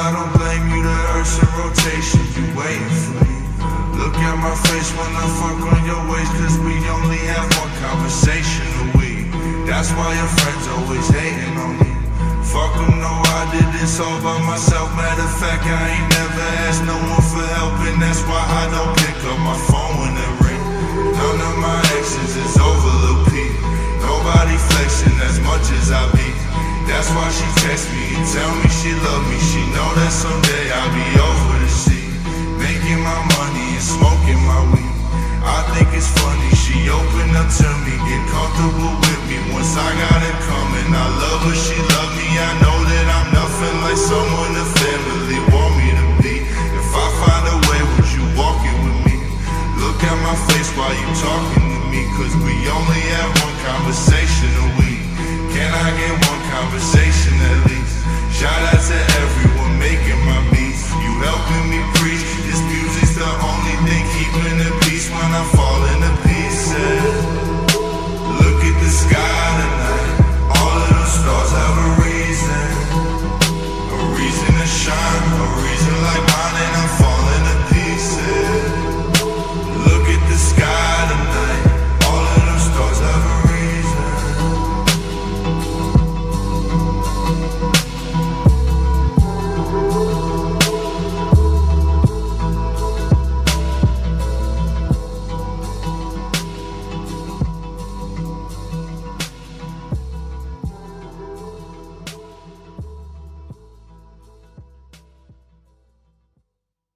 I don't blame you. The earth's in rotation. You waiting for me. Look at my face when I fuck on your waist, cause we only have one conversation a week. That's why your friends always hating on me. Fuck them, no, I did this all by myself. Matter of fact, I ain't never asked no one for help, and that's why I don't pick up my phone when it ring. None of my exes is over, Lil Peep. Nobody flexing as much as I be. That's why she text me and tell me she love me someday I'll be over the sea, making my money and smoking my weed. I think it's funny she opened up to me, get comfortable with me. Once I got it coming, I love her, she love me. I know that I'm nothing like someone the family want me to be. If I find a way, would you walk it with me? Look at my face while you talking to me, cause we only have one conversation a week. Can I get one conversation? They keeping the peace when I fall